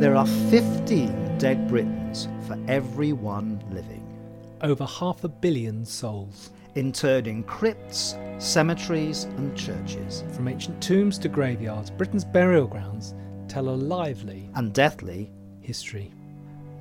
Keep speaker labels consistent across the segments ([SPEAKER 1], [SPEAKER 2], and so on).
[SPEAKER 1] There are 15 dead Britons for every one living,
[SPEAKER 2] Over half a billion souls.
[SPEAKER 1] interred in crypts, cemeteries, and churches.
[SPEAKER 2] From ancient tombs to graveyards, Britain's burial grounds tell a lively
[SPEAKER 1] And deathly,
[SPEAKER 2] history.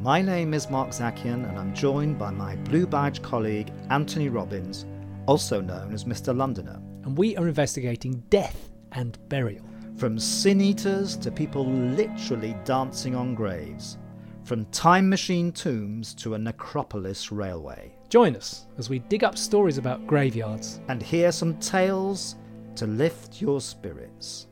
[SPEAKER 1] my name is Mark Zakian, and I'm joined by my blue badge colleague Anthony Robbins, also known as Mr. Londoner.
[SPEAKER 2] And we are investigating death and burial.
[SPEAKER 1] From sin eaters to people literally dancing on graves, from time machine tombs to a necropolis railway,
[SPEAKER 2] Join us as we dig up stories about graveyards.
[SPEAKER 1] and hear some tales to lift your spirits.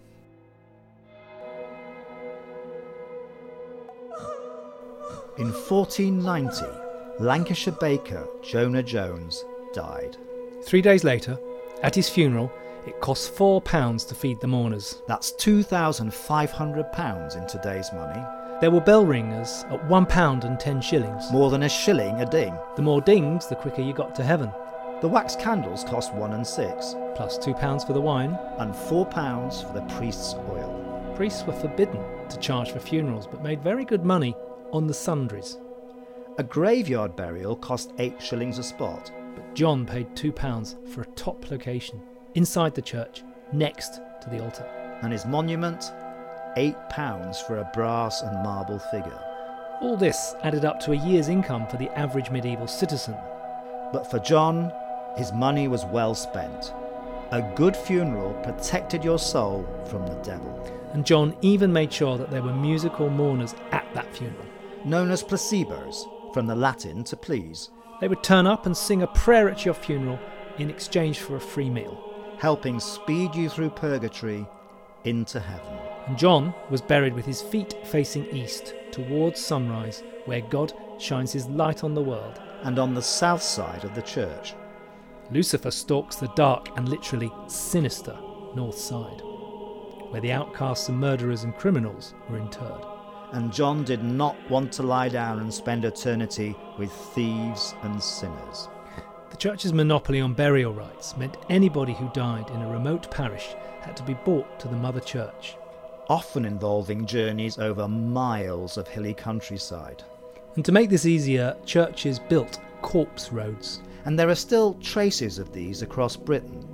[SPEAKER 1] In 1490, Lancashire baker Jonah Jones died.
[SPEAKER 2] Three days later, at his funeral, it costs four pounds to feed the mourners.
[SPEAKER 1] That's £2,500 in today's money,
[SPEAKER 2] There were bell ringers at one pound and ten shillings.
[SPEAKER 1] more than a shilling a ding.
[SPEAKER 2] The more dings, the quicker you got to heaven.
[SPEAKER 1] The wax candles cost one and six,
[SPEAKER 2] Plus two pounds for the wine.
[SPEAKER 1] and four pounds for the priest's oil.
[SPEAKER 2] Priests were forbidden to charge for funerals, but made very good money on the sundries.
[SPEAKER 1] A graveyard burial cost eight shillings a spot,
[SPEAKER 2] But John paid two pounds for a top location inside the church, next to the altar.
[SPEAKER 1] and his monument, eight pounds for a brass and marble figure.
[SPEAKER 2] All this added up to a year's income for the average medieval citizen.
[SPEAKER 1] But for John, his money was well spent. A good funeral protected your soul from the devil.
[SPEAKER 2] And John even made sure that there were musical mourners at that funeral.
[SPEAKER 1] Known as placebos, from the Latin to please,
[SPEAKER 2] They would turn up and sing a prayer at your funeral in exchange for a free meal.
[SPEAKER 1] Helping speed you through purgatory into heaven.
[SPEAKER 2] And John was buried with his feet facing east towards sunrise, where God shines his light on the world.
[SPEAKER 1] And on the south side of the church,
[SPEAKER 2] Lucifer stalks the dark and literally sinister north side, where the outcasts and murderers and criminals were interred.
[SPEAKER 1] and John did not want to lie down and spend eternity with thieves and sinners.
[SPEAKER 2] The church's monopoly on burial rights meant anybody who died in a remote parish had to be brought to the mother church.
[SPEAKER 1] often involving journeys over miles of hilly countryside.
[SPEAKER 2] And to make this easier, churches built corpse roads.
[SPEAKER 1] And there are still traces of these across Britain.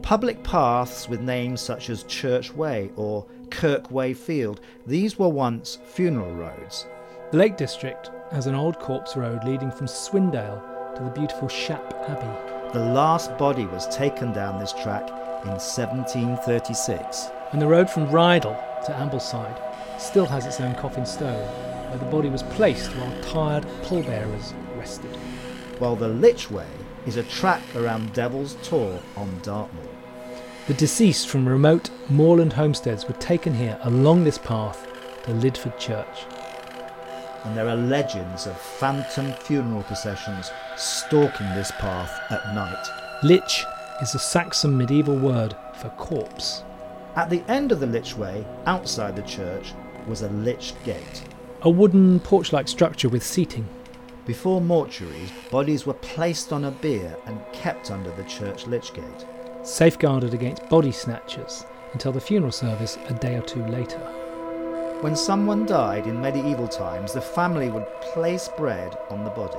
[SPEAKER 1] Public paths with names such as Church Way or Kirkway Field, these were once funeral roads.
[SPEAKER 2] The Lake District has an old corpse road leading from Swindale to the beautiful Shap Abbey.
[SPEAKER 1] The last body was taken down this track in 1736.
[SPEAKER 2] And the road from Rydal to Ambleside still has its own coffin stone, where the body was placed while tired pallbearers rested.
[SPEAKER 1] while the Lich Way is a track around Devil's Tor on Dartmoor.
[SPEAKER 2] The deceased from remote moorland homesteads were taken here along this path to Lydford Church.
[SPEAKER 1] And there are legends of phantom funeral processions stalking this path at night.
[SPEAKER 2] Lich is a Saxon medieval word for corpse.
[SPEAKER 1] At the end of the Lich Way, outside the church, was a Lich Gate.
[SPEAKER 2] A wooden porch like structure with seating.
[SPEAKER 1] Before mortuaries, bodies were placed on a bier and kept under the church Lich Gate.
[SPEAKER 2] safeguarded against body snatchers until the funeral service a day or two later.
[SPEAKER 1] When someone died in medieval times, the family would place bread on the body,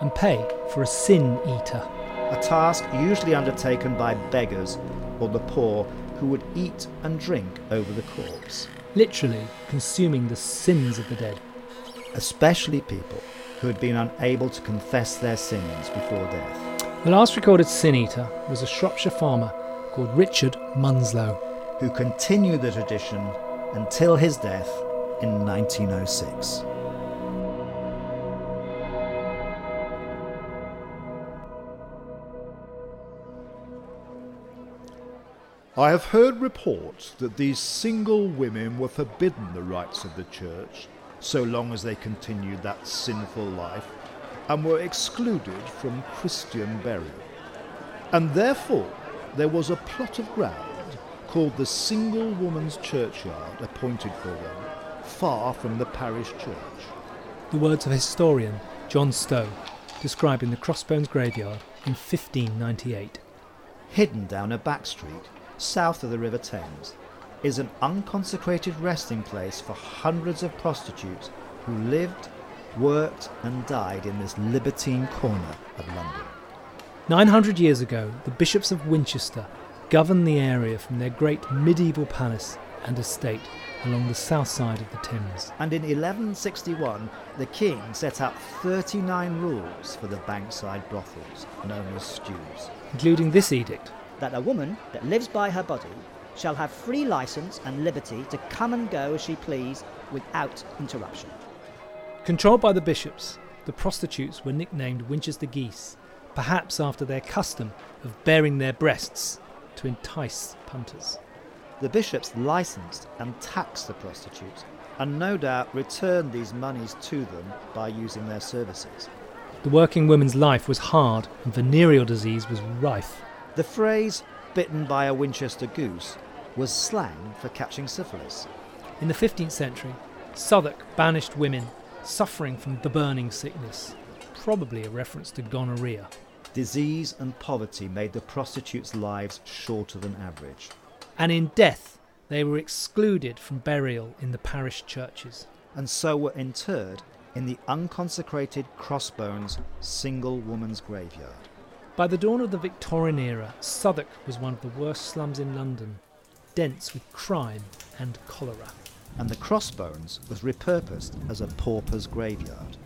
[SPEAKER 2] And pay for a sin eater.
[SPEAKER 1] a task usually undertaken by beggars or the poor who would eat and drink over the corpse,
[SPEAKER 2] literally consuming the sins of the dead.
[SPEAKER 1] especially people who had been unable to confess their sins before death,
[SPEAKER 2] The last recorded sin eater was a Shropshire farmer called Richard Munslow.
[SPEAKER 1] who continued the tradition until his death in 1906.
[SPEAKER 3] I have heard reports that these single women were forbidden the rites of the church so long as they continued that sinful life and were excluded from Christian burial. And therefore there was a plot of ground called the Single Woman's Churchyard appointed for them, far from the parish church.
[SPEAKER 2] The words of historian John Stow describing the Crossbones graveyard in 1598.
[SPEAKER 1] hidden down a back street south of the River Thames. is an unconsecrated resting place for hundreds of prostitutes who lived, worked, and died in this libertine corner of London.
[SPEAKER 2] 900 years ago, the bishops of Winchester governed the area from their great medieval palace and estate along the south side of the Thames.
[SPEAKER 1] And in 1161, the king set out 39 rules for the bankside brothels, known as stews.
[SPEAKER 2] including this edict
[SPEAKER 4] that a woman that lives by her body shall have free license and liberty to come and go as she please without interruption.
[SPEAKER 2] Controlled by the bishops, the prostitutes were nicknamed Winchester geese, perhaps after their custom of baring their breasts to entice punters.
[SPEAKER 1] The bishops licensed and taxed the prostitutes, and no doubt returned these monies to them by using their services.
[SPEAKER 2] The working woman's life was hard and venereal disease was rife.
[SPEAKER 1] The phrase bitten by a Winchester goose was slang for catching syphilis.
[SPEAKER 2] In the 15th century, Southwark banished women suffering from the burning sickness, probably a reference to gonorrhea.
[SPEAKER 1] Disease and poverty made the prostitutes' lives shorter than average.
[SPEAKER 2] And in death, they were excluded from burial in the parish churches.
[SPEAKER 1] and so were interred in the unconsecrated Crossbones single woman's graveyard.
[SPEAKER 2] By the dawn of the Victorian era, Southwark was one of the worst slums in London, dense with crime and cholera.
[SPEAKER 1] And the Crossbones was repurposed as a pauper's graveyard.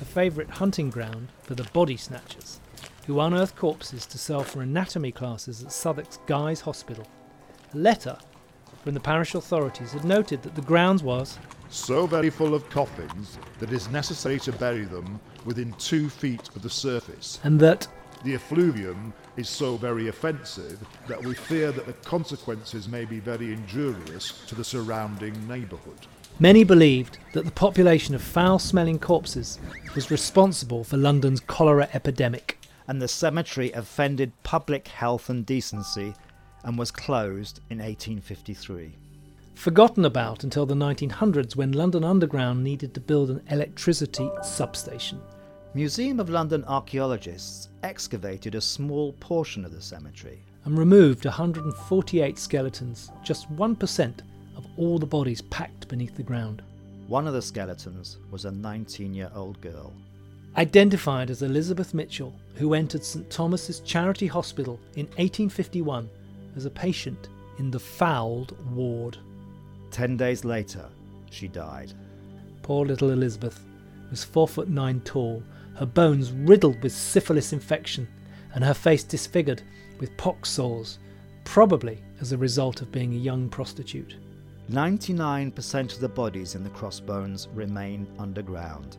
[SPEAKER 2] a favourite hunting ground for the body snatchers, who unearthed corpses to sell for anatomy classes at Southwark's Guy's Hospital. A letter from the parish authorities had noted that the grounds was
[SPEAKER 3] So very full of coffins that it is necessary to bury them within two feet of the surface.
[SPEAKER 2] and that
[SPEAKER 3] The effluvium is so very offensive that we fear that the consequences may be very injurious to the surrounding neighbourhood.
[SPEAKER 2] many believed that the population of foul smelling corpses was responsible for London's cholera epidemic.
[SPEAKER 1] And the cemetery offended public health and decency and was closed in 1853.
[SPEAKER 2] Forgotten about until the 1900s when London Underground needed to build an electricity substation.
[SPEAKER 1] Museum of London archaeologists excavated a small portion of the cemetery.
[SPEAKER 2] and removed 148 skeletons, just 1% of all the bodies packed beneath the ground.
[SPEAKER 1] One of the skeletons was a 19 year old girl.
[SPEAKER 2] Identified as Elizabeth Mitchell, who entered St Thomas's Charity Hospital in 1851 as a patient in the fouled ward.
[SPEAKER 1] Ten days later, she died.
[SPEAKER 2] Poor little Elizabeth was four foot nine tall, her bones riddled with syphilis infection, and her face disfigured with pox sores, probably as a result of being a young prostitute.
[SPEAKER 1] 99% of the bodies in the crossbones remain underground,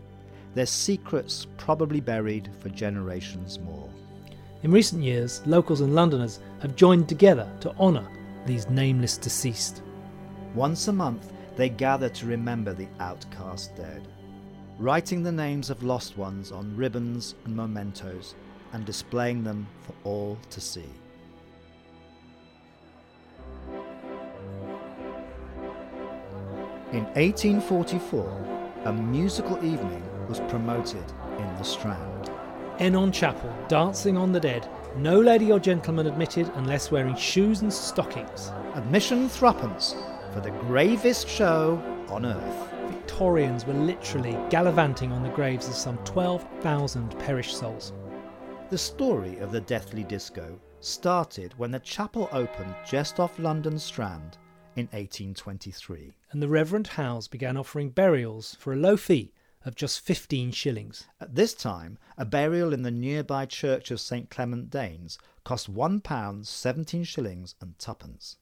[SPEAKER 1] their secrets probably buried for generations more.
[SPEAKER 2] In recent years, locals and Londoners have joined together to honour these nameless deceased.
[SPEAKER 1] Once a month, they gather to remember the outcast dead, writing the names of lost ones on ribbons and mementos and displaying them for all to see. In 1844, a musical evening was promoted in the Strand.
[SPEAKER 2] Enon Chapel, dancing on the dead, no lady or gentleman admitted unless wearing shoes and stockings.
[SPEAKER 1] Admission threepence for the gravest show on earth.
[SPEAKER 2] Victorians were literally gallivanting on the graves of some 12,000 perished souls.
[SPEAKER 1] The story of the Deathly Disco started when the chapel opened just off London Strand in 1823.
[SPEAKER 2] And the Reverend Howes began offering burials for a low fee of just 15 shillings.
[SPEAKER 1] At this time, a burial in the nearby church of St Clement Danes cost £1 17 shillings and twopence.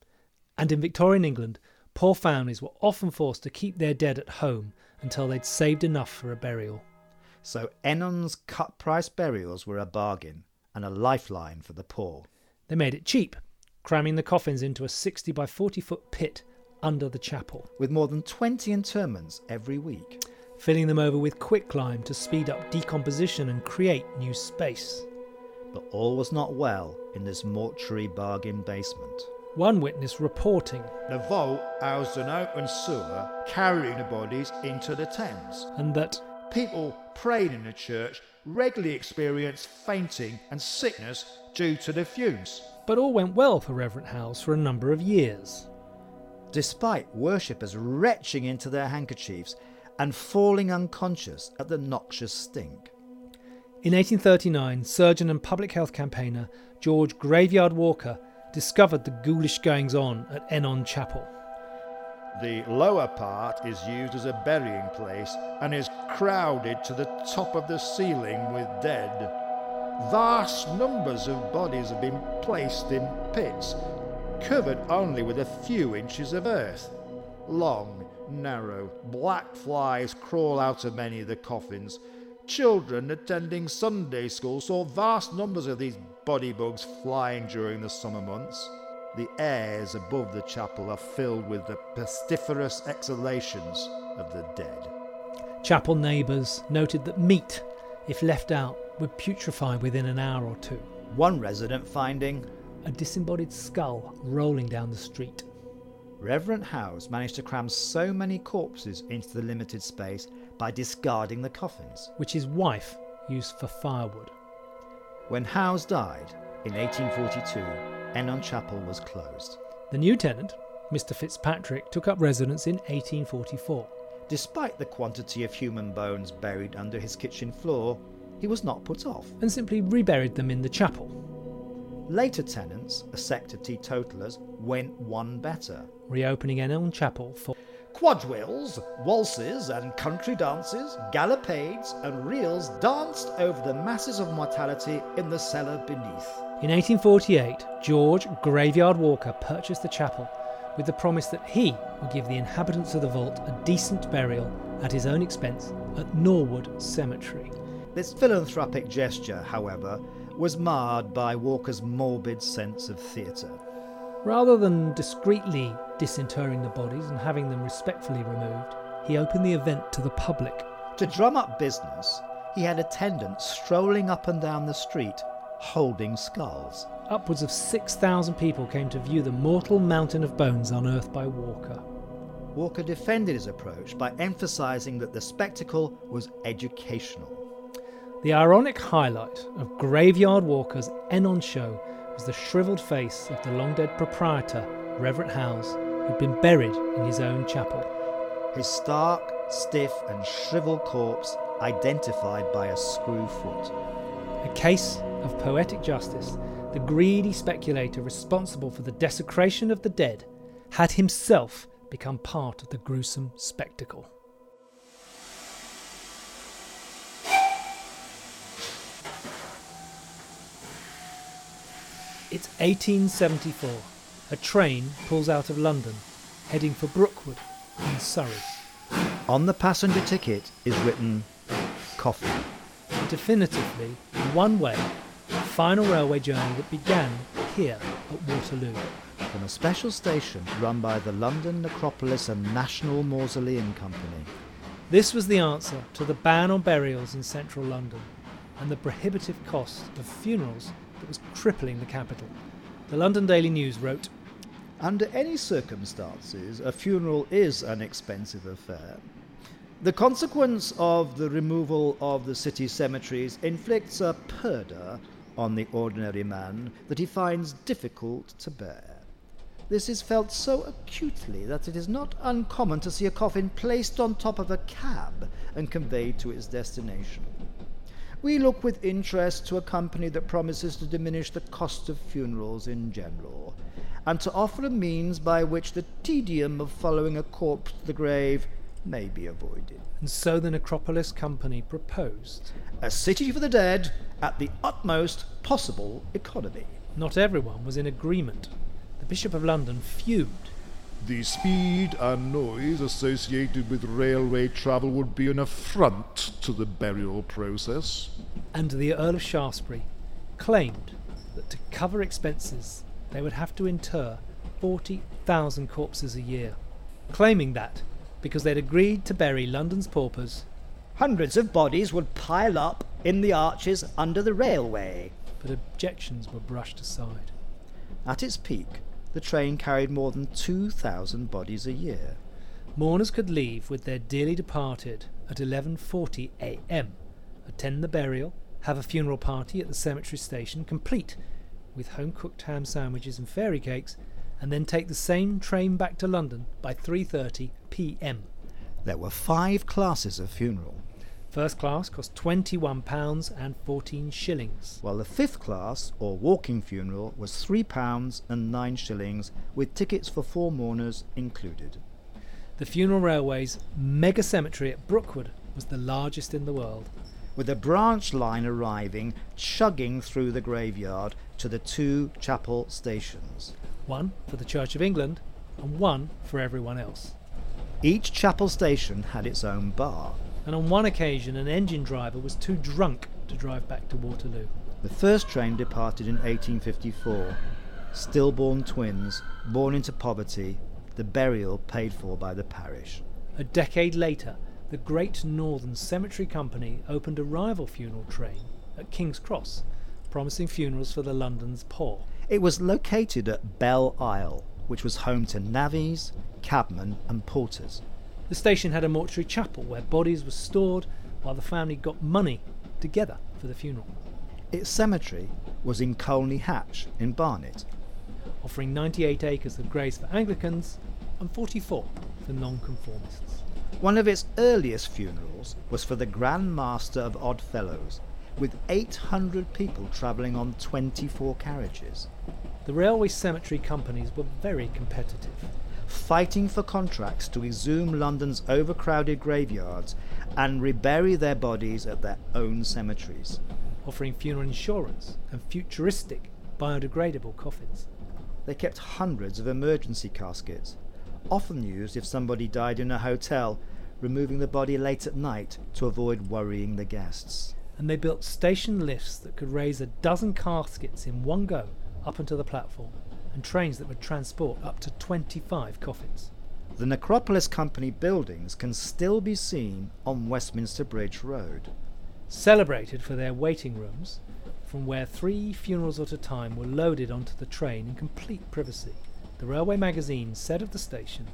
[SPEAKER 2] And in Victorian England, poor families were often forced to keep their dead at home until they'd saved enough for a burial.
[SPEAKER 1] So Enon's cut price burials were a bargain and a lifeline for the poor.
[SPEAKER 2] They made it cheap, cramming the coffins into a 60 by 40 foot pit under the chapel,
[SPEAKER 1] With more than 20 interments every week.
[SPEAKER 2] filling them over with quicklime to speed up decomposition and create new space.
[SPEAKER 1] But all was not well in this mortuary bargain basement.
[SPEAKER 2] One witness reporting,
[SPEAKER 3] The vault housed an open sewer carrying the bodies into the Thames.
[SPEAKER 2] and that
[SPEAKER 3] People praying in the church regularly experienced fainting and sickness due to the fumes.
[SPEAKER 2] But all went well for Reverend Howes for a number of years.
[SPEAKER 1] despite worshippers retching into their handkerchiefs and falling unconscious at the noxious stink.
[SPEAKER 2] In 1839, surgeon and public health campaigner George Graveyard Walker discovered the ghoulish goings on at Enon Chapel.
[SPEAKER 3] The lower part is used as a burying place and is crowded to the top of the ceiling with dead. Vast numbers of bodies have been placed in pits, covered only with a few inches of earth. Long, narrow, black flies crawl out of many of the coffins. Children attending Sunday school saw vast numbers of these body bugs flying during the summer months. The airs above the chapel are filled with the pestiferous exhalations of the dead.
[SPEAKER 2] Chapel neighbours noted that meat, if left out, would putrefy within an hour or two.
[SPEAKER 1] One resident finding
[SPEAKER 2] A disembodied skull rolling down the street.
[SPEAKER 1] Reverend Howes managed to cram so many corpses into the limited space by discarding the coffins.
[SPEAKER 2] which his wife used for firewood.
[SPEAKER 1] When Howes died in 1842, Enon Chapel was closed.
[SPEAKER 2] The new tenant, Mr. Fitzpatrick, took up residence in 1844.
[SPEAKER 1] Despite the quantity of human bones buried under his kitchen floor, he was not put off.
[SPEAKER 2] and simply reburied them in the chapel,
[SPEAKER 1] Later tenants, a sect of teetotalers, went one better.
[SPEAKER 2] reopening Enon Chapel for
[SPEAKER 1] Quadrilles, waltzes, and country dances, galopades and reels danced over the masses of mortality in the cellar beneath.
[SPEAKER 2] In 1848, George Graveyard Walker purchased the chapel with the promise that he would give the inhabitants of the vault a decent burial at his own expense at Norwood Cemetery.
[SPEAKER 1] This philanthropic gesture, however, was marred by Walker's morbid sense of theatre.
[SPEAKER 2] Rather than discreetly disinterring the bodies and having them respectfully removed, he opened the event to the public.
[SPEAKER 1] To drum up business, he had attendants strolling up and down the street holding skulls.
[SPEAKER 2] Upwards of 6,000 people came to view the mortal mountain of bones unearthed by Walker.
[SPEAKER 1] Walker defended his approach by emphasizing that the spectacle was educational.
[SPEAKER 2] The ironic highlight of Graveyard Walker's Enon show was the shriveled face of the long dead proprietor, Reverend Howes, who'd been buried in his own chapel.
[SPEAKER 1] His stark, stiff, and shriveled corpse identified by a screw foot.
[SPEAKER 2] A case of poetic justice, the greedy speculator responsible for the desecration of the dead had himself become part of the gruesome spectacle. It's 1874. A train pulls out of London, heading for Brookwood in Surrey.
[SPEAKER 1] On the passenger ticket is written coffin.
[SPEAKER 2] Definitively, one way, final railway journey that began here at Waterloo.
[SPEAKER 1] from a special station run by the London Necropolis and National Mausoleum Company.
[SPEAKER 2] This was the answer to the ban on burials in central London and the prohibitive cost of funerals that was crippling the capital. The London Daily News wrote
[SPEAKER 1] Under any circumstances, a funeral is an expensive affair. The consequence of the removal of the city cemeteries inflicts a purder on the ordinary man that he finds difficult to bear. This is felt so acutely that it is not uncommon to see a coffin placed on top of a cab and conveyed to its destination. We look with interest to a company that promises to diminish the cost of funerals in general, and to offer a means by which the tedium of following a corpse to the grave may be avoided.
[SPEAKER 2] And so the Necropolis Company proposed.
[SPEAKER 1] A city for the dead at the utmost possible economy.
[SPEAKER 2] Not everyone was in agreement. The Bishop of London fumed.
[SPEAKER 3] The speed and noise associated with railway travel would be an affront to the burial process.
[SPEAKER 2] and the Earl of Shaftesbury claimed that to cover expenses they would have to inter 40,000 corpses a year, claiming that because they'd agreed to bury London's paupers,
[SPEAKER 4] Hundreds of bodies would pile up in the arches under the railway.
[SPEAKER 2] but objections were brushed aside.
[SPEAKER 1] At its peak, the train carried more than 2,000 bodies a year.
[SPEAKER 2] Mourners could leave with their dearly departed at 11:40 a.m., attend the burial, have a funeral party at the cemetery station complete with home-cooked ham sandwiches and fairy cakes, and then take the same train back to London by 3:30 p.m.
[SPEAKER 1] There were five classes of funeral,
[SPEAKER 2] First class cost 21 pounds and 14 shillings.
[SPEAKER 1] while the fifth class, or walking funeral, was three pounds and nine shillings, with tickets for four mourners included.
[SPEAKER 2] The Funeral Railway's mega cemetery at Brookwood was the largest in the world.
[SPEAKER 1] with a branch line arriving, chugging through the graveyard to the two chapel stations.
[SPEAKER 2] One for the Church of England and one for everyone else.
[SPEAKER 1] Each chapel station had its own bar.
[SPEAKER 2] And on one occasion, an engine driver was too drunk to drive back to Waterloo.
[SPEAKER 1] The first train departed in 1854. Stillborn twins, born into poverty, the burial paid for by the parish.
[SPEAKER 2] A decade later, the Great Northern Cemetery Company opened a rival funeral train at King's Cross, promising funerals for the London's poor.
[SPEAKER 1] It was located at Belle Isle, which was home to navvies, cabmen, and porters.
[SPEAKER 2] The station had a mortuary chapel where bodies were stored while the family got money together for the funeral,
[SPEAKER 1] Its cemetery was in Colney Hatch in Barnet.
[SPEAKER 2] offering 98 acres of graves for Anglicans and 44 for nonconformists.
[SPEAKER 1] One of its earliest funerals was for the Grand Master of Odd Fellows, with 800 people travelling on 24 carriages,
[SPEAKER 2] The railway cemetery companies were very competitive.
[SPEAKER 1] Fighting for contracts to exhume London's overcrowded graveyards and rebury their bodies at their own cemeteries.
[SPEAKER 2] offering funeral insurance and futuristic biodegradable coffins.
[SPEAKER 1] They kept hundreds of emergency caskets, often used if somebody died in a hotel, removing the body late at night to avoid worrying the guests.
[SPEAKER 2] And they built station lifts that could raise a dozen caskets in one go up onto the platform, and trains that would transport up to 25 coffins.
[SPEAKER 1] The Necropolis Company buildings can still be seen on Westminster Bridge Road.
[SPEAKER 2] Celebrated for their waiting rooms, from where three funerals at a time were loaded onto the train in complete privacy, the railway magazine said of the station,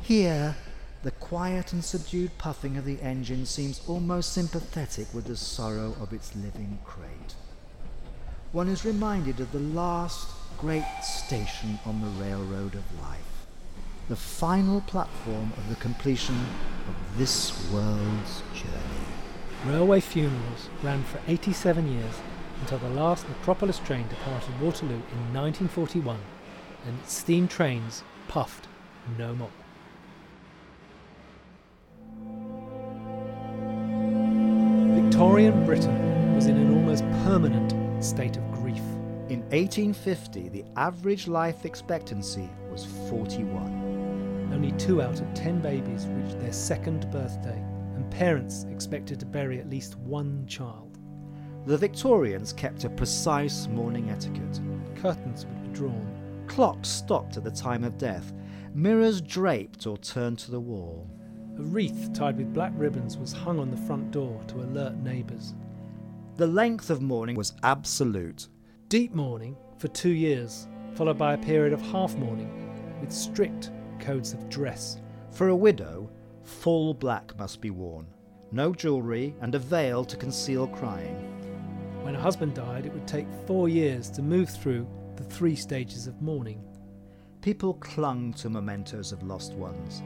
[SPEAKER 1] Here, the quiet and subdued puffing of the engine seems almost sympathetic with the sorrow of its living crate. One is reminded of the last great station on the railroad of life, the final platform of the completion of this world's journey.
[SPEAKER 2] Railway funerals ran for 87 years until the last Necropolis train departed Waterloo in 1941 and steam trains puffed no more. Victorian Britain was in an almost permanent state of.
[SPEAKER 1] In 1850, the average life expectancy was 41.
[SPEAKER 2] Only two out of ten babies reached their second birthday, and parents expected to bury at least one child.
[SPEAKER 1] The Victorians kept a precise mourning etiquette.
[SPEAKER 2] Curtains would be drawn,
[SPEAKER 1] Clocks stopped at the time of death, mirrors draped or turned to the wall.
[SPEAKER 2] A wreath tied with black ribbons was hung on the front door to alert neighbours.
[SPEAKER 1] The length of mourning was absolute.
[SPEAKER 2] Deep mourning for two years, followed by a period of half mourning with strict codes of dress.
[SPEAKER 1] For a widow, full black must be worn, no jewellery, and a veil to conceal crying.
[SPEAKER 2] When a husband died, it would take four years to move through the three stages of mourning.
[SPEAKER 1] People clung to mementos of lost ones,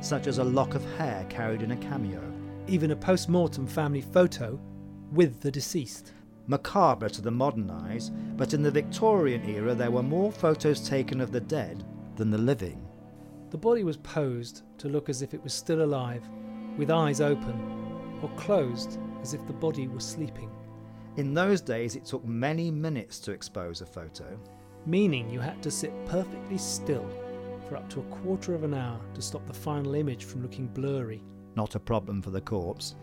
[SPEAKER 1] such as a lock of hair carried in a cameo.
[SPEAKER 2] Even a post mortem family photo with the deceased.
[SPEAKER 1] Macabre to the modern eyes, but in the Victorian era there were more photos taken of the dead than the living.
[SPEAKER 2] The body was posed to look as if it was still alive, with eyes open, or closed as if the body was sleeping,
[SPEAKER 1] In those days, it took many minutes to expose a photo.
[SPEAKER 2] meaning you had to sit perfectly still for up to a quarter of an hour to stop the final image from looking blurry.
[SPEAKER 1] Not a problem for the corpse.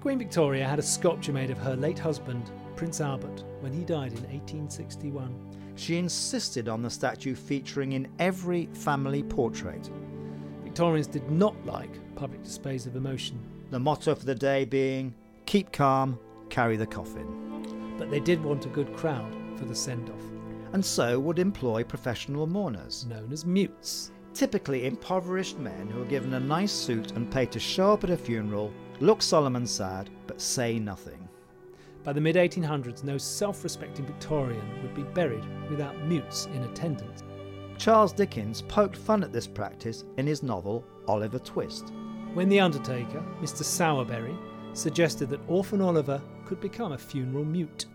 [SPEAKER 2] Queen Victoria had a sculpture made of her late husband, Prince Albert, when he died in 1861.
[SPEAKER 1] She insisted on the statue featuring in every family portrait,
[SPEAKER 2] Victorians did not like public displays of emotion,
[SPEAKER 1] the motto for the day being keep calm, carry the coffin,
[SPEAKER 2] but they did want a good crowd for the send off,
[SPEAKER 1] and so would employ professional mourners,
[SPEAKER 2] known as mutes.
[SPEAKER 1] typically impoverished men who are given a nice suit and paid to show up at a funeral, look solemn and sad, but say nothing.
[SPEAKER 2] By the mid 1800s, no self respecting Victorian would be buried without mutes in attendance.
[SPEAKER 1] Charles Dickens poked fun at this practice in his novel Oliver Twist.
[SPEAKER 2] When the undertaker, Mr. Sowerberry, suggested that Orphan Oliver could become a funeral mute.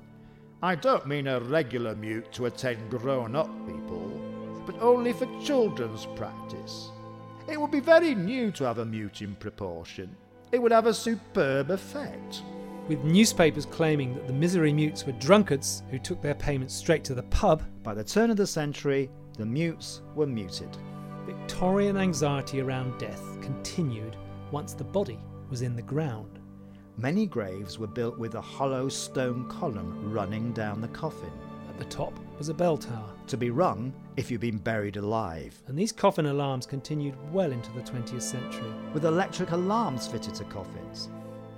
[SPEAKER 3] I don't mean a regular mute to attend grown up people, but only for children's practice. It would be very new to have a mute in proportion. It would have a superb effect.
[SPEAKER 2] With newspapers claiming that the misery mutes were drunkards who took their payments straight to the pub,
[SPEAKER 1] By the turn of the century, the mutes were muted.
[SPEAKER 2] Victorian anxiety around death continued once the body was in the ground.
[SPEAKER 1] Many graves were built with a hollow stone column running down the coffin,
[SPEAKER 2] At the top was a bell tower,
[SPEAKER 1] to be rung if you'd been buried alive,
[SPEAKER 2] and these coffin alarms continued well into the 20th century.
[SPEAKER 1] with electric alarms fitted to coffins,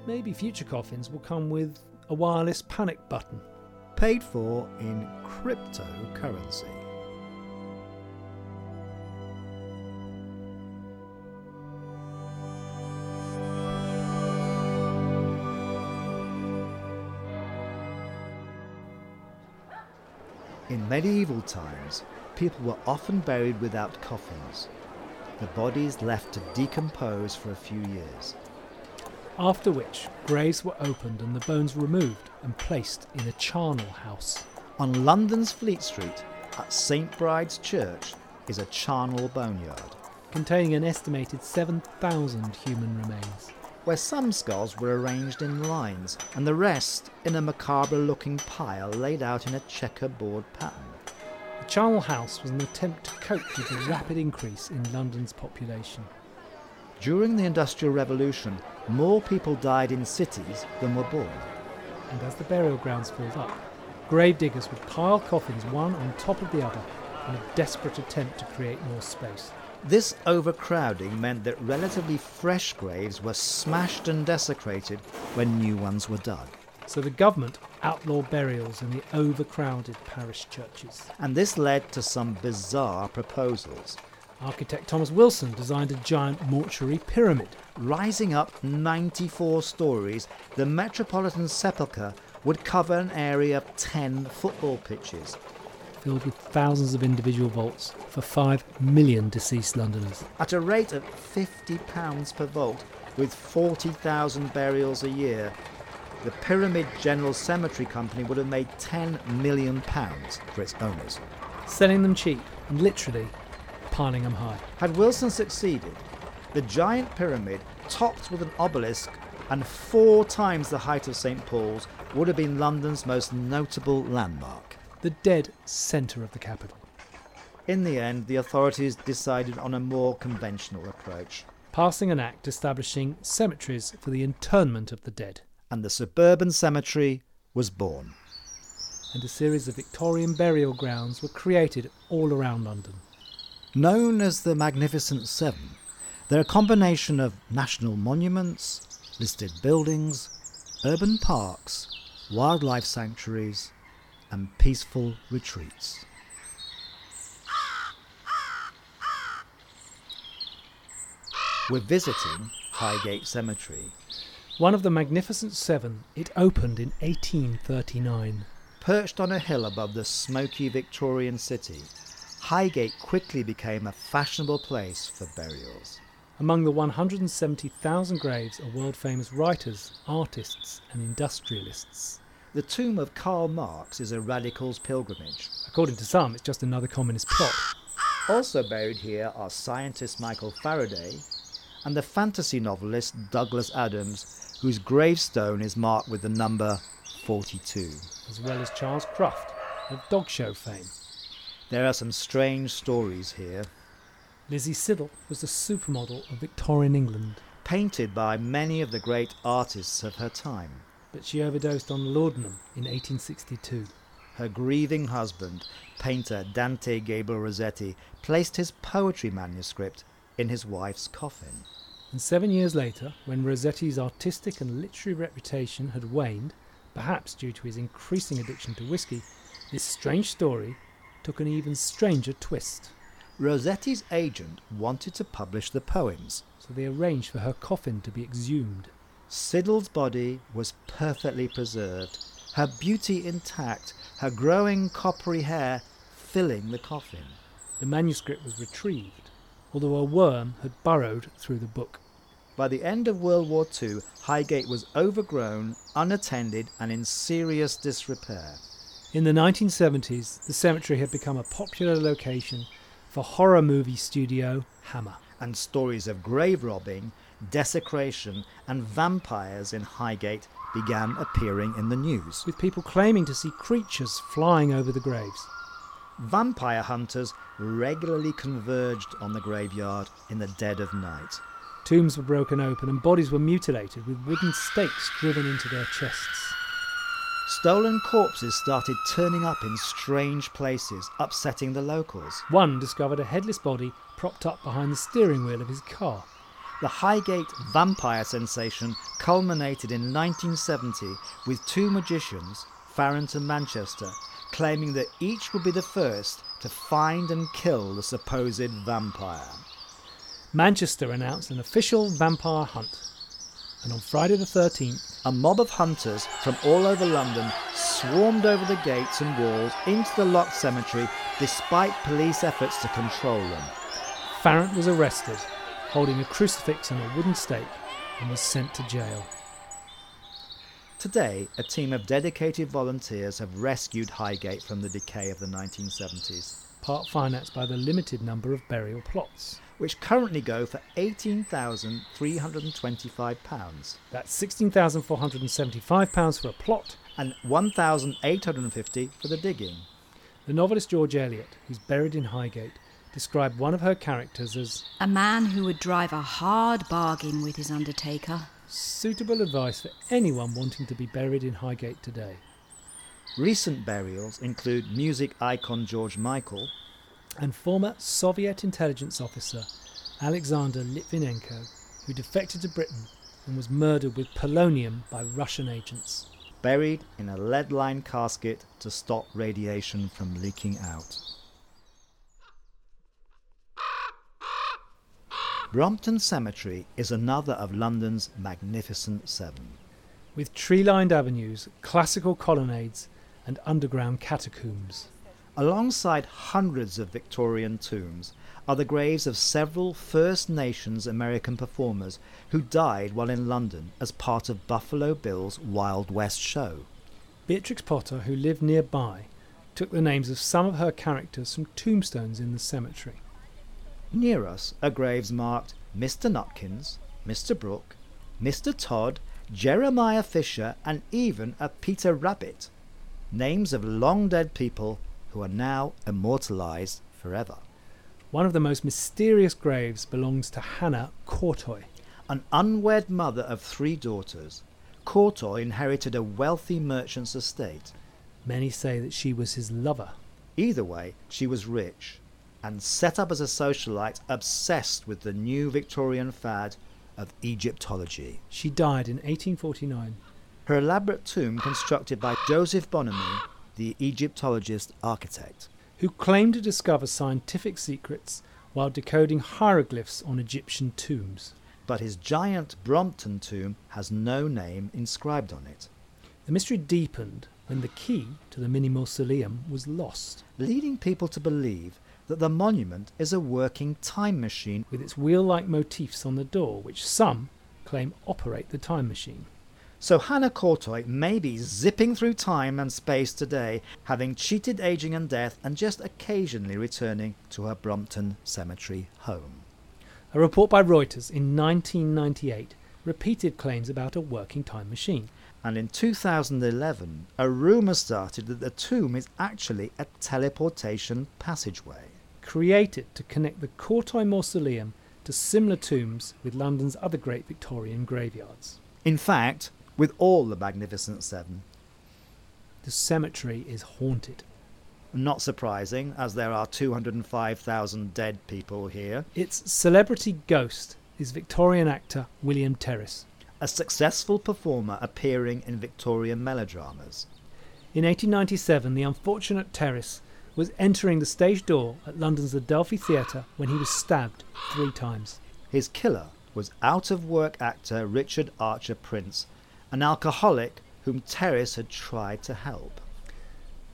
[SPEAKER 2] Maybe future coffins will come with a wireless panic button.
[SPEAKER 1] paid for in cryptocurrency. In medieval times, people were often buried without coffins, the bodies left to decompose for a few years.
[SPEAKER 2] After which, graves were opened and the bones removed and placed in a charnel house.
[SPEAKER 1] On London's Fleet Street, at St Bride's Church, is a charnel boneyard,
[SPEAKER 2] containing an estimated 7,000 human remains.
[SPEAKER 1] where some skulls were arranged in lines and the rest in a macabre looking pile laid out in a checkerboard pattern.
[SPEAKER 2] The charnel house was an attempt to cope with the rapid increase in London's population.
[SPEAKER 1] During the Industrial Revolution, more people died in cities than were born.
[SPEAKER 2] And as the burial grounds filled up, grave diggers would pile coffins one on top of the other in a desperate attempt to create more space.
[SPEAKER 1] This overcrowding meant that relatively fresh graves were smashed and desecrated when new ones were dug.
[SPEAKER 2] So the government outlawed burials in the overcrowded parish churches.
[SPEAKER 1] And this led to some bizarre proposals.
[SPEAKER 2] Architect Thomas Wilson designed a giant mortuary pyramid.
[SPEAKER 1] Rising up 94 stories, the Metropolitan Sepulchre would cover an area of 10 football pitches.
[SPEAKER 2] filled with thousands of individual vaults for 5 million deceased Londoners.
[SPEAKER 1] At a rate of £50 per vault, with 40,000 burials a year, the Pyramid General Cemetery Company would have made £10 million for its owners.
[SPEAKER 2] Selling them cheap and literally piling them high.
[SPEAKER 1] Had Wilson succeeded, the giant pyramid, topped with an obelisk and four times the height of St Paul's, would have been London's most notable landmark.
[SPEAKER 2] The dead centre of the capital.
[SPEAKER 1] In the end, the authorities decided on a more conventional approach,
[SPEAKER 2] Passing an act establishing cemeteries for the internment of the dead.
[SPEAKER 1] and the suburban cemetery was born.
[SPEAKER 2] And a series of Victorian burial grounds were created all around London.
[SPEAKER 1] Known as the Magnificent Seven, they're a combination of national monuments, listed buildings, urban parks, wildlife sanctuaries, and peaceful retreats. We're visiting Highgate Cemetery.
[SPEAKER 2] One of the Magnificent Seven, it opened in 1839.
[SPEAKER 1] Perched on a hill above the smoky Victorian city, Highgate quickly became a fashionable place for burials.
[SPEAKER 2] Among the 170,000 graves are world famous writers, artists, and industrialists.
[SPEAKER 1] The tomb of Karl Marx is a radical's pilgrimage.
[SPEAKER 2] According to some, it's just another communist plot.
[SPEAKER 1] Also buried here are scientist Michael Faraday and the fantasy novelist Douglas Adams, whose gravestone is marked with the number 42.
[SPEAKER 2] as well as Charles Cruft of dog show fame.
[SPEAKER 1] There are some strange stories here,
[SPEAKER 2] Lizzie Siddal was the supermodel of Victorian England,
[SPEAKER 1] painted by many of the great artists of her time.
[SPEAKER 2] but she overdosed on laudanum in 1862.
[SPEAKER 1] Her grieving husband, painter Dante Gabriel Rossetti, placed his poetry manuscript in his wife's coffin.
[SPEAKER 2] And seven years later, when Rossetti's artistic and literary reputation had waned, perhaps due to his increasing addiction to whiskey, this strange story took an even stranger twist.
[SPEAKER 1] Rossetti's agent wanted to publish the poems.
[SPEAKER 2] So they arranged for her coffin to be exhumed.
[SPEAKER 1] Siddal's body was perfectly preserved, her beauty intact, her growing coppery hair filling the coffin.
[SPEAKER 2] the manuscript was retrieved, although a worm had burrowed through the book.
[SPEAKER 1] By the end of World War II, Highgate was overgrown, unattended, and in serious disrepair.
[SPEAKER 2] In the 1970s, the cemetery had become a popular location for horror movie studio Hammer.
[SPEAKER 1] And stories of grave robbing, desecration, and vampires in Highgate began appearing in the news.
[SPEAKER 2] with people claiming to see creatures flying over the graves.
[SPEAKER 1] Vampire hunters regularly converged on the graveyard in the dead of night.
[SPEAKER 2] Tombs were broken open and bodies were mutilated with wooden stakes driven into their chests.
[SPEAKER 1] Stolen corpses started turning up in strange places, upsetting the locals.
[SPEAKER 2] One discovered a headless body propped up behind the steering wheel of his car.
[SPEAKER 1] The Highgate vampire sensation culminated in 1970 with two magicians, Farrant and Manchester, claiming that each would be the first to find and kill the supposed vampire.
[SPEAKER 2] Manchester announced an official vampire hunt. And on Friday the 13th,
[SPEAKER 1] A mob of hunters from all over London swarmed over the gates and walls into the locked cemetery despite police efforts to control them.
[SPEAKER 2] Farrant was arrested, holding a crucifix and a wooden stake, and was sent to jail.
[SPEAKER 1] Today, a team of dedicated volunteers have rescued Highgate from the decay of the 1970s,
[SPEAKER 2] Part financed by the limited number of burial plots.
[SPEAKER 1] Which currently go for £18,325
[SPEAKER 2] That's £16,475 for a plot.
[SPEAKER 1] and £1,850 for the digging.
[SPEAKER 2] The novelist George Eliot, who's buried in Highgate, described one of her characters as
[SPEAKER 5] A man who would drive a hard bargain with his undertaker.
[SPEAKER 2] suitable advice for anyone wanting to be buried in Highgate today.
[SPEAKER 1] Recent burials include music icon George Michael,
[SPEAKER 2] and former Soviet intelligence officer Alexander Litvinenko, who defected to Britain and was murdered with polonium by Russian agents.
[SPEAKER 1] buried in a lead lined casket to stop radiation from leaking out. Brompton Cemetery is another of London's magnificent seven.
[SPEAKER 2] With tree lined avenues, classical colonnades, and underground catacombs.
[SPEAKER 1] Alongside hundreds of Victorian tombs are the graves of several First Nations American performers who died while in London as part of Buffalo Bill's Wild West show.
[SPEAKER 2] Beatrix Potter, who lived nearby, took the names of some of her characters from tombstones in the cemetery.
[SPEAKER 1] Near us are graves marked Mr. Nutkins, Mr. Brooke, Mr. Todd, Jeremiah Fisher, and even a Peter Rabbit. Names of long dead people who are now immortalized forever.
[SPEAKER 2] One of the most mysterious graves belongs to Hannah Courtoy.
[SPEAKER 1] An unwed mother of three daughters, Courtoy inherited a wealthy merchant's estate.
[SPEAKER 2] Many say that she was his lover.
[SPEAKER 1] Either way, she was rich and set up as a socialite obsessed with the new Victorian fad of Egyptology.
[SPEAKER 2] She died in 1849.
[SPEAKER 1] Her elaborate tomb, constructed by Joseph Bonomi, the Egyptologist architect.
[SPEAKER 2] who claimed to discover scientific secrets while decoding hieroglyphs on Egyptian tombs.
[SPEAKER 1] But his giant Brompton tomb has no name inscribed on it,
[SPEAKER 2] The mystery deepened when the key to the mini mausoleum was lost,
[SPEAKER 1] leading people to believe that the monument is a working time machine.
[SPEAKER 2] with its wheel like motifs on the door, which some claim operate the time machine.
[SPEAKER 1] So Hannah Courtoy may be zipping through time and space today, having cheated aging and death, and just occasionally returning to her Brompton cemetery home.
[SPEAKER 2] A report by Reuters in 1998 repeated claims about a working time machine.
[SPEAKER 1] And in 2011, a rumour started that the tomb is actually a teleportation passageway.
[SPEAKER 2] created to connect the Courtoy Mausoleum to similar tombs with London's other great Victorian graveyards.
[SPEAKER 1] In fact, with all the Magnificent Seven,
[SPEAKER 2] The cemetery is haunted.
[SPEAKER 1] not surprising as there are 205,000 dead people here,
[SPEAKER 2] Its celebrity ghost is Victorian actor William Terriss.
[SPEAKER 1] a successful performer appearing in Victorian melodramas.
[SPEAKER 2] In 1897, the unfortunate Terriss was entering the stage door at London's Adelphi Theatre when he was stabbed three times.
[SPEAKER 1] His killer was out of work actor Richard Archer Prince, an alcoholic whom Terriss had tried to help.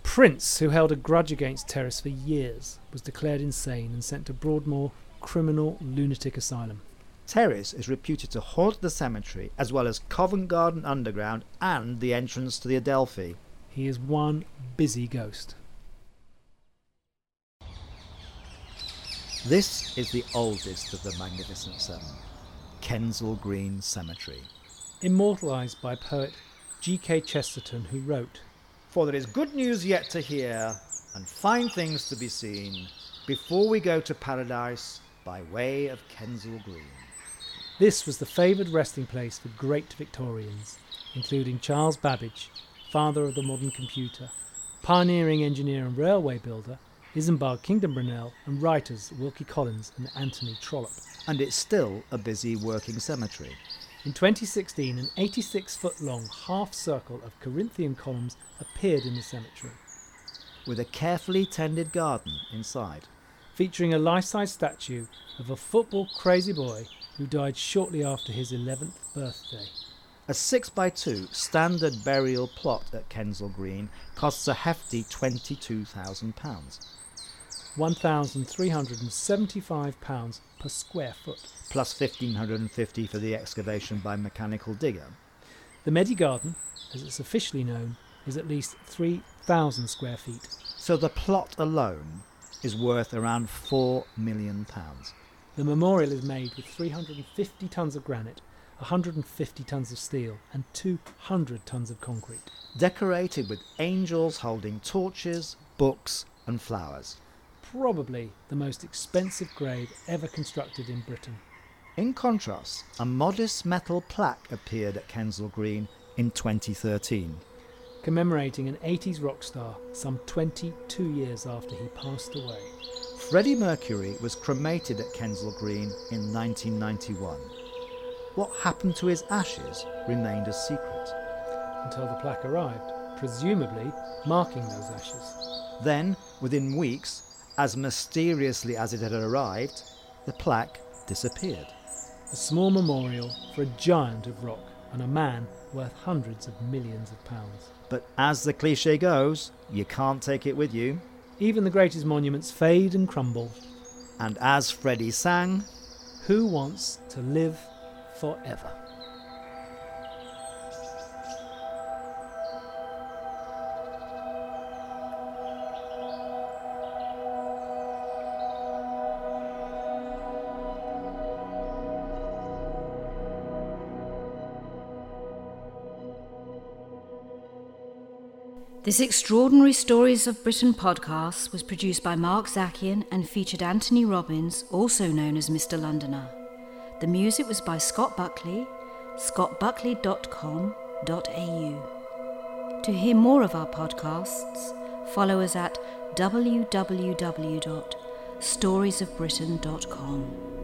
[SPEAKER 2] prince, who held a grudge against Terriss for years, was declared insane and sent to Broadmoor Criminal Lunatic Asylum.
[SPEAKER 1] Terriss is reputed to haunt the cemetery as well as Covent Garden Underground and the entrance to the Adelphi.
[SPEAKER 2] He is one busy ghost.
[SPEAKER 1] This is the oldest of the Magnificent Seven, Kensal Green Cemetery.
[SPEAKER 2] Immortalised by poet G.K. Chesterton, who wrote,
[SPEAKER 1] For there is good news yet to hear and fine things to be seen before we go to paradise by way of Kensal Green.
[SPEAKER 2] This was the favoured resting place for great Victorians, including Charles Babbage, father of the modern computer, pioneering engineer and railway builder, Isambard Kingdom Brunel, and writers Wilkie Collins and Anthony Trollope.
[SPEAKER 1] And it's still a busy working cemetery.
[SPEAKER 2] In 2016, an 86 foot long half circle of Corinthian columns appeared in the cemetery,
[SPEAKER 1] with a carefully tended garden inside.
[SPEAKER 2] featuring a life size statue of a football crazy boy who died shortly after his 11th birthday.
[SPEAKER 1] A 6x2 standard burial plot at Kensal Green costs a hefty £22,000,
[SPEAKER 2] £1,375 per square foot.
[SPEAKER 1] plus 1550 for the excavation by mechanical digger.
[SPEAKER 2] The Medi Garden, as it's officially known, is at least 3,000 square feet.
[SPEAKER 1] So the plot alone is worth around £4 million.
[SPEAKER 2] The memorial is made with 350 tons of granite, 150 tons of steel, and 200 tons of concrete.
[SPEAKER 1] Decorated with angels holding torches, books, and flowers.
[SPEAKER 2] Probably the most expensive grave ever constructed in Britain.
[SPEAKER 1] In contrast, a modest metal plaque appeared at Kensal Green in 2013.
[SPEAKER 2] commemorating an 80s rock star some 22 years after he passed away.
[SPEAKER 1] Freddie Mercury was cremated at Kensal Green in 1991. What happened to his ashes remained a secret.
[SPEAKER 2] Until the plaque arrived, presumably marking those ashes.
[SPEAKER 1] Then, within weeks, as mysteriously as it had arrived, the plaque disappeared.
[SPEAKER 2] A small memorial for a giant of rock and a man worth hundreds of millions of pounds.
[SPEAKER 1] But as the cliche goes, you can't take it with you.
[SPEAKER 2] Even the greatest monuments fade and crumble.
[SPEAKER 1] And as Freddie sang,
[SPEAKER 2] Who wants to live forever?
[SPEAKER 5] This Extraordinary Stories of Britain podcast was produced by Mark Zakian and featured Anthony Robbins, also known as Mr. Londoner. The music was by Scott Buckley, scottbuckley.com.au. To hear more of our podcasts, follow us at www.storiesofbritain.com.